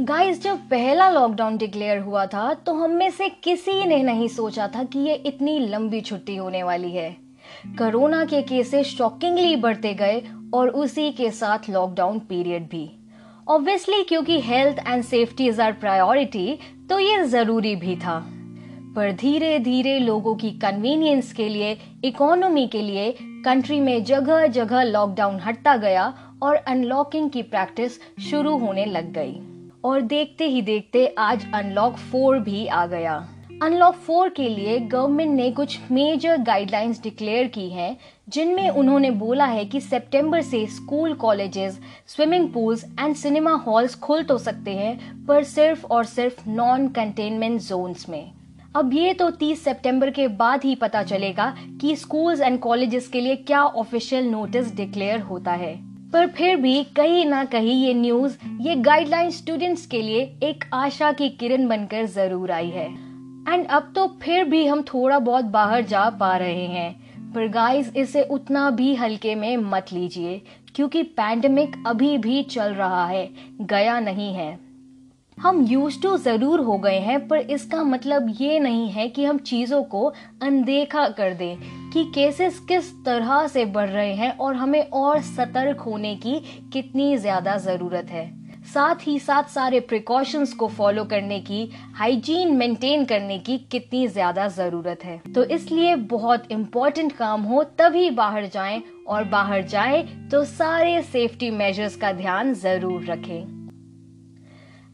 Guys जब पहला lockdown declare हुआ था तो हम में से किसी ने नहीं सोचा था कि ये इतनी लंबी छुट्टी होने वाली है। कोरोना के केसेस शॉकिंगली बढ़ते गए और उसी के साथ लॉकडाउन पीरियड भी। ऑब्वियसली क्योंकि health and safety is our priority तो ये ज़रूरी भी था। पर धीरे धीरे लोगों की कन्वीनियंस के लिए इकोनॉमी के लिए कंट्री में जगह जगह लॉकडाउन हटता गया और अनलॉकिंग की प्रैक्टिस शुरू होने लग गई। और देखते ही देखते आज अनलॉक फोर भी आ गया। अनलॉक फोर के लिए गवर्नमेंट ने कुछ मेजर गाइडलाइंस डिक्लेयर की हैं, जिनमें उन्होंने बोला है कि सितंबर से school colleges swimming pools and cinema halls खुल तो सकते हैं, पर सिर्फ़ और सिर्फ़ नॉन कंटेनमेंट जोन्स में। अब ये तो 30 सितंबर के बाद ही पता चलेगा कि स्कूल्स एंड कॉलेजेस के लिए क्या ऑफिशियल नोटिस डिक्लेयर होता है। पर फिर भी कहीं ना कहीं ये न्यूज़ ये गाइडलाइन स्टूडेंट्स के लिए एक आशा की किरण बनकर ज़रूर आई है। एंड अब तो फिर भी हम थोड़ा बहुत बाहर जा पा रहे हैं। पर गाइस इसे उतना भी हल्के में मत लीजिए, क्योंकि पैंडमिक अभी भी चल रहा है, गया नहीं है। हम यूज़ टू ज़रूर हो गए हैं, पर इसका मतलब ये नहीं है कि हम चीज़ों को अनदेखा कर दें कि केसेस किस तरह से बढ़ रहे हैं और हमें और सतर्क होने की कितनी ज़्यादा ज़रूरत है। साथ ही साथ सारे प्रिकॉशंस को फॉलो करने की हाइजीन मेंटेन करने की कितनी ज़्यादा ज़रूरत है। तो इसलिए बहुत इम्पोर्टेंट काम हो, तभी बाहर जाएँ और बाहर जाएँ तो सारे सेफ्टी मेजर्स का ध्यान ज़रूर रखें।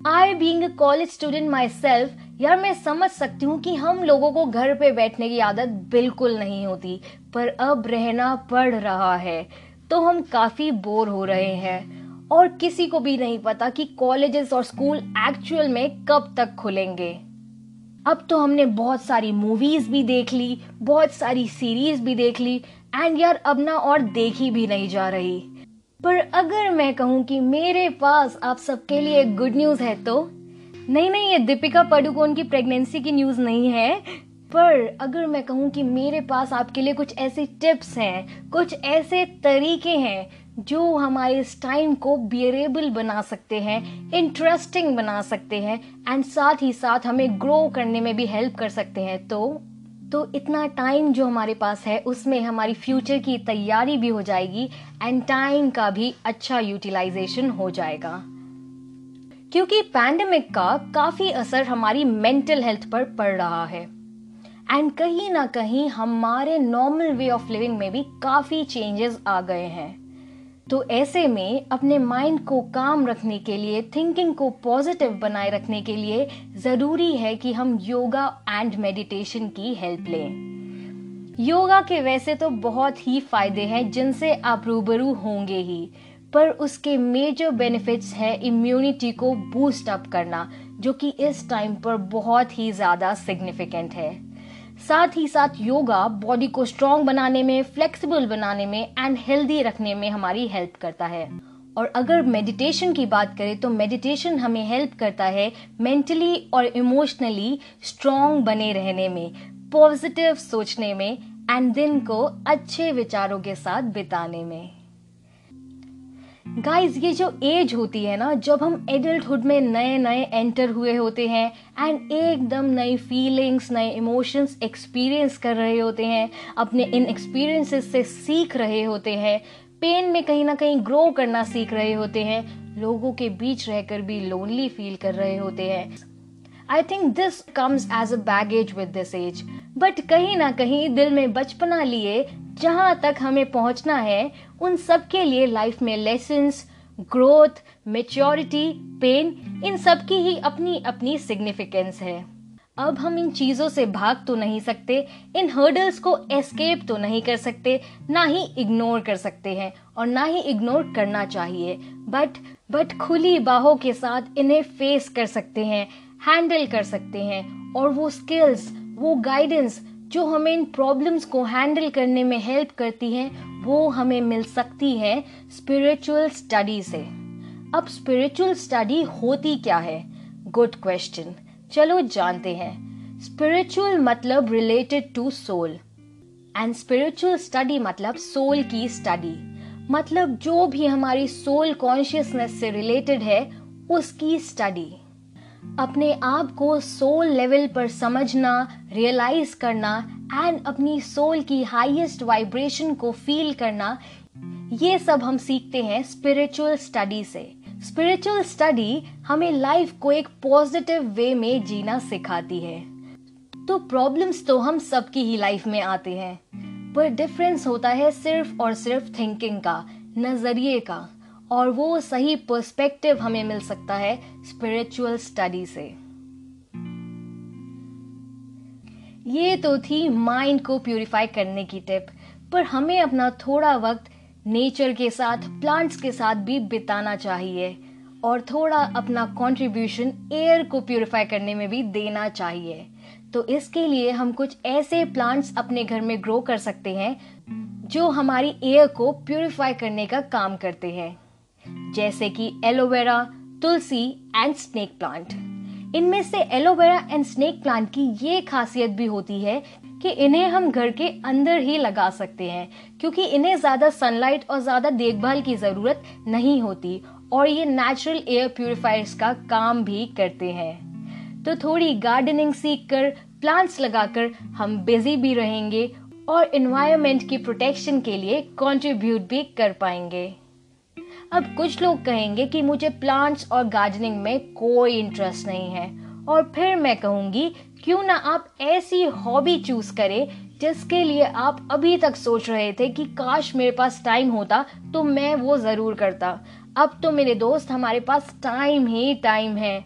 I being college student myself यार मैं समझ सकती हूँ कि हम लोगों को घर पे बैठने की आदत बिल्कुल नहीं होती, पर अब रहना पड़ रहा है तो हम काफ़ी बोर हो रहे हैं। और किसी को भी नहीं पता कि कॉलेजेस और स्कूल एक्चुअल में कब तक खुलेंगे। अब तो हमने बहुत सारी मूवीज़ भी देख ली, बहुत सारी सीरीज़ भी देख ली एंड यार अब ना और देखी भी नहीं जा रही। पर अगर मैं कहूँ कि मेरे पास आप सबके लिए गुड न्यूज़ है तो? नहीं नहीं, ये दीपिका पडुकोन की प्रेगनेंसी की न्यूज़ नहीं है। पर अगर मैं कहूँ कि मेरे पास आपके लिए कुछ ऐसे टिप्स हैं, कुछ ऐसे तरीके हैं जो हमारे इस टाइम को बियरेबल बना सकते हैं इंटरेस्टिंग बना सकते हैं एंड साथ ही साथ हमें ग्रो करने में भी हेल्प कर सकते हैं तो तो इतना टाइम जो हमारे पास है, उसमें हमारी फ्यूचर की तैयारी भी हो जाएगी एंड टाइम का भी अच्छा यूटिलाइजेशन हो जाएगा। क्योंकि पैंडमिक का काफ़ी असर हमारी मेंटल हेल्थ पर पड़ रहा है। एंड कहीं ना कहीं हमारे नॉर्मल वे ऑफ़ लिविंग में भी काफ़ी चेंजेस आ गए हैं। तो ऐसे में अपने माइंड को काम रखने के लिए थिंकिंग को पॉजिटिव बनाए रखने के लिए ज़रूरी है कि हम योगा एंड मेडिटेशन की हेल्प लें। योगा के वैसे तो बहुत ही फ़ायदे हैं, जिनसे आप रूबरू होंगे ही, पर उसके मेजर बेनिफिट्स है इम्यूनिटी को बूस्ट अप करना, जो कि इस टाइम पर बहुत ही ज़्यादा सिग्निफिकेंट है। साथ ही साथ योगा बॉडी को स्ट्रॉन्ग बनाने में, फ्लेक्सिबल बनाने में एंड हेल्दी रखने में हमारी हेल्प करता है। और अगर मेडिटेशन की बात करें तो मेडिटेशन हमें हेल्प करता है मेंटली और इमोशनली स्ट्रॉन्ग बने रहने में पॉजिटिव सोचने में एंड दिन को अच्छे विचारों के साथ बिताने में। गाइस ये जो एज होती है ना, जब हम एडल्टहुड में नए नए एंटर हुए होते हैं एंड एकदम नई फीलिंग्स नए इमोशंस एक्सपीरियंस कर रहे होते हैं, अपने इन एक्सपीरियंसेस से सीख रहे होते हैं पेन में कहीं ना कहीं ग्रो करना सीख रहे होते हैं, लोगों के बीच रहकर भी लोनली फील कर रहे होते हैं। I think this comes as a baggage with this age but कहीं ना कहीं दिल में बचपना लिए, जहाँ तक हमें पहुँचना है उन सब के लिए लाइफ में लेसन ग्रोथ मेच्योरिटी पेन इन सब की ही अपनी अपनी सिग्निफिकेंस है। अब हम इन चीज़ों से भाग तो नहीं सकते, इन हर्डल्स को एस्केप तो नहीं कर सकते, ना ही इग्नोर कर सकते हैं और ना ही इग्नोर करना चाहिए। बट बट खुली बाहों के साथ इन्हें फेस कर सकते हैं हैंडल कर सकते हैं और वो स्किल्स वो गाइडेंस जो हमें इन प्रॉब्लम्स को हैंडल करने में हेल्प करती हैं, वो हमें मिल सकती है स्पिरिचुअल स्टडी से। अब स्पिरिचुअल स्टडी होती क्या है? गुड क्वेश्चन चलो जानते हैं। स्पिरिचुअल मतलब related to soul and spiritual study मतलब सोल की स्टडी मतलब जो भी हमारी सोल कॉन्शियसनेस से रिलेटेड है, उसकी स्टडी अपने आप को सोल लेवल पर समझना रियलाइज़ करना एंड अपनी सोल की हाईएस्ट वाइब्रेशन को फील करना, ये सब हम सीखते हैं स्पिरिचुअल स्टडी से। स्पिरिचुअल स्टडी हमें लाइफ को एक पॉजिटिव वे में जीना सिखाती है। तो प्रॉब्लम्स तो हम सबकी ही लाइफ में आते हैं, पर डिफरेंस होता है सिर्फ़ और सिर्फ़ थिंकिंग का, नज़रिए का। और वो सही पर्सपेक्टिव हमें मिल सकता है स्पिरिचुअल स्टडी से। ये तो थी माइंड को प्यूरिफाई करने की टिप पर हमें अपना थोड़ा वक्त नेचर के साथ प्लांट्स के साथ भी बिताना चाहिए और थोड़ा अपना कंट्रीब्यूशन एयर को प्यूरिफाई करने में भी देना चाहिए। तो इसके लिए हम कुछ ऐसे प्लांट्स अपने घर में ग्रो कर सकते हैं, जो हमारी एयर को प्यूरिफाई करने का काम करते हैं। जैसे कि aloe vera, tulsi and snake plant इनमें से एलोवेरा एंड स्नेक प्लांट की ये खासियत भी होती है कि इन्हें हम घर के अंदर ही लगा सकते हैं, क्योंकि इन्हें ज़्यादा सनलाइट और ज़्यादा देखभाल की ज़रूरत नहीं होती और ये नेचुरल एयर प्यूरिफायर्स का काम भी करते हैं। तो थोड़ी गार्डनिंग सीख कर प्लांट्स लगाकर हम बिज़ी भी रहेंगे और इन्वायरमेंट की प्रोटेक्शन के लिए कंट्रीब्यूट भी कर पाएँगे। अब कुछ लोग कहेंगे कि मुझे प्लांट्स और गार्डनिंग में कोई इंटरेस्ट नहीं है। और फिर मैं कहूँगी, क्यों ना आप ऐसी हॉबी चूज़ करें, जिसके लिए आप अभी तक सोच रहे थे कि काश मेरे पास टाइम होता तो मैं वो ज़रूर करता। अब तो मेरे दोस्त, हमारे पास टाइम ही टाइम है।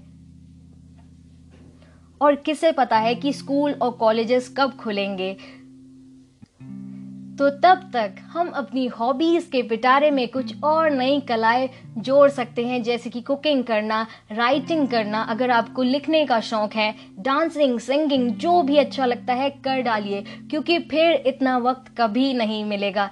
और किसे पता है कि स्कूल और कॉलेजेस कब खुलेंगे? तो तब तक हम अपनी हॉबीज के पिटारे में कुछ और नई कलाएँ जोड़ सकते हैं, जैसे कि कुकिंग करना राइटिंग करना। अगर आपको लिखने का शौक है डांसिंग सिंगिंग जो भी अच्छा लगता है, कर डालिए, क्योंकि फिर इतना वक्त कभी नहीं मिलेगा।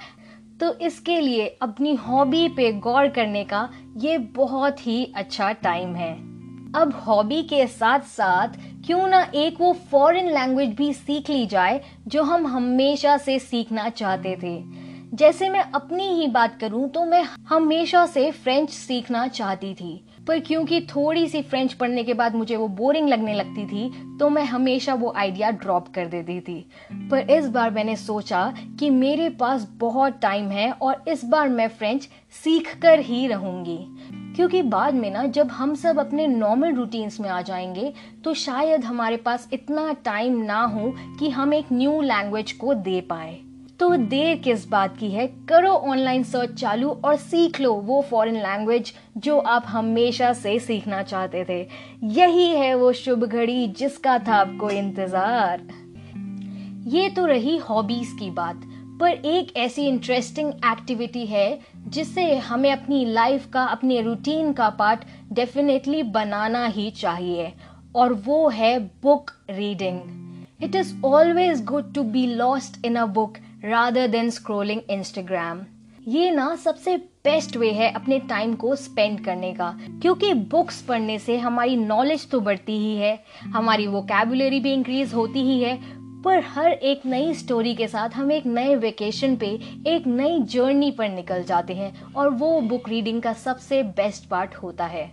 तो इसके लिए अपनी हॉबी पे गौर करने का ये बहुत ही अच्छा टाइम है। अब हॉबी के साथ साथ क्यों ना एक वो फॉरेन लैंग्वेज भी सीख ली जाए, जो हम हमेशा से सीखना चाहते थे। जैसे मैं अपनी ही बात करूँ तो मैं हमेशा से फ्रेंच सीखना चाहती थी। पर क्योंकि थोड़ी सी फ्रेंच पढ़ने के बाद मुझे वो बोरिंग लगने लगती थी तो मैं हमेशा वो आइडिया ड्रॉप कर देती थी। पर इस बार मैंने सोचा कि मेरे पास बहुत टाइम है और इस बार मैं फ्रेंच सीख कर ही रहूँगी। क्योंकि बाद में ना, जब हम सब अपने नॉर्मल रूटीन्स में आ जाएँगे तो शायद हमारे पास इतना टाइम ना हो कि हम एक न्यू लैंग्वेज को दे पाए। तो देर किस बात की है? करो ऑनलाइन सर्च चालू और सीख लो वो फॉरेन लैंग्वेज जो आप हमेशा से सीखना चाहते थे। यही है वो शुभ घड़ी जिसका था आपको इंतज़ार। ये तो रही हॉबीज की बात। पर एक ऐसी इंटरेस्टिंग एक्टिविटी है, जिससे हमें अपनी लाइफ का, अपने रूटीन का पार्ट डेफिनेटली बनाना ही चाहिए। और वो है book reading it is always good to be lost in a book rather than scrolling Instagram ये ना सबसे बेस्ट वे है अपने टाइम को स्पेंड करने का, क्योंकि बुक्स पढ़ने से हमारी नॉलेज तो बढ़ती ही है, हमारी वोकेबुलरी भी इंक्रीज होती ही है पर हर एक नई स्टोरी के साथ हम एक नए वेकेशन पे, एक नई जर्नी पर निकल जाते हैं और वो बुक रीडिंग का सबसे बेस्ट पार्ट होता है।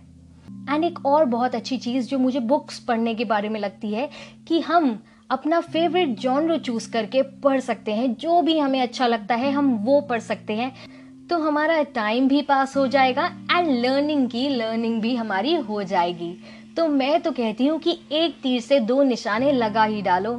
एंड एक और बहुत अच्छी चीज़ जो मुझे बुक्स पढ़ने के बारे में लगती है कि हम अपना फेवरेट जॉनर चूज़ करके पढ़ सकते हैं। जो भी हमें अच्छा लगता है, हम वो पढ़ सकते हैं। तो हमारा टाइम भी पास हो जाएगा एंड लर्निंग की लर्निंग भी हमारी हो जाएगी। तो मैं तो कहती हूँ कि एक तीर से दो निशाने लगा ही डालो।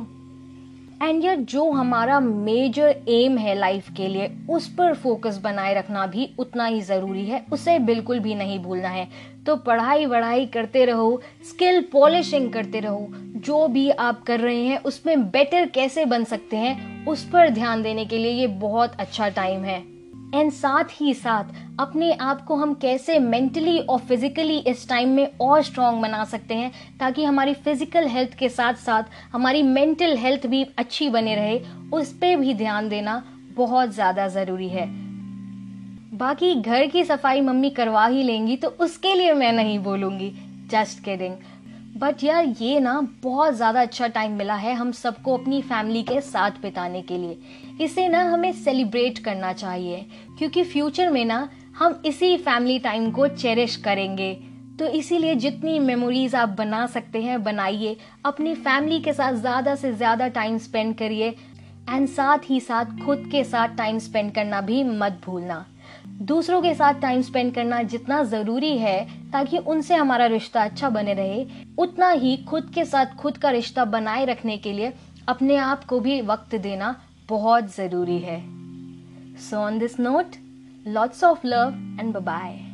एंड यार जो हमारा मेजर एम है लाइफ के लिए, उस पर फोकस बनाए रखना भी उतना ही ज़रूरी है। उसे बिल्कुल भी नहीं भूलना है। तो पढ़ाई वढ़ाई करते रहो स्किल पॉलिशिंग करते रहो, जो भी आप कर रहे हैं, उसमें बेटर कैसे बन सकते हैं, उस पर ध्यान देने के लिए ये बहुत अच्छा टाइम है। एंड साथ ही साथ, अपने आप को हम कैसे मेंटली और फिजिकली इस टाइम में और स्ट्रांग बना सकते हैं, ताकि हमारी फ़िज़िकल हेल्थ के साथ साथ हमारी मेंटल हेल्थ भी अच्छी बने रहे, उस पर भी ध्यान देना बहुत ज़्यादा ज़रूरी है। बाकी घर की सफ़ाई मम्मी करवा ही लेंगी तो उसके लिए मैं नहीं बोलूँगी। जस्ट किडिंग बट यार, ये ना बहुत ज़्यादा अच्छा टाइम मिला है हम सबको अपनी फैमिली के साथ बिताने के लिए। इसे ना हमें सेलिब्रेट करना चाहिए, क्योंकि फ्यूचर में ना हम इसी फैमिली टाइम को चेरिश करेंगे। तो इसीलिए जितनी मेमोरीज आप बना सकते हैं, बनाइए। अपनी फैमिली के साथ ज़्यादा से ज़्यादा टाइम स्पेंड करिए। एंड साथ ही साथ खुद के साथ टाइम स्पेंड करना भी मत भूलना। दूसरों के साथ टाइम स्पेंड करना जितना ज़रूरी है ताकि उनसे हमारा रिश्ता अच्छा बने रहे, उतना ही खुद के साथ खुद का रिश्ता बनाए रखने के लिए अपने आप को भी वक्त देना बहुत ज़रूरी है। So on this note lots of love and bye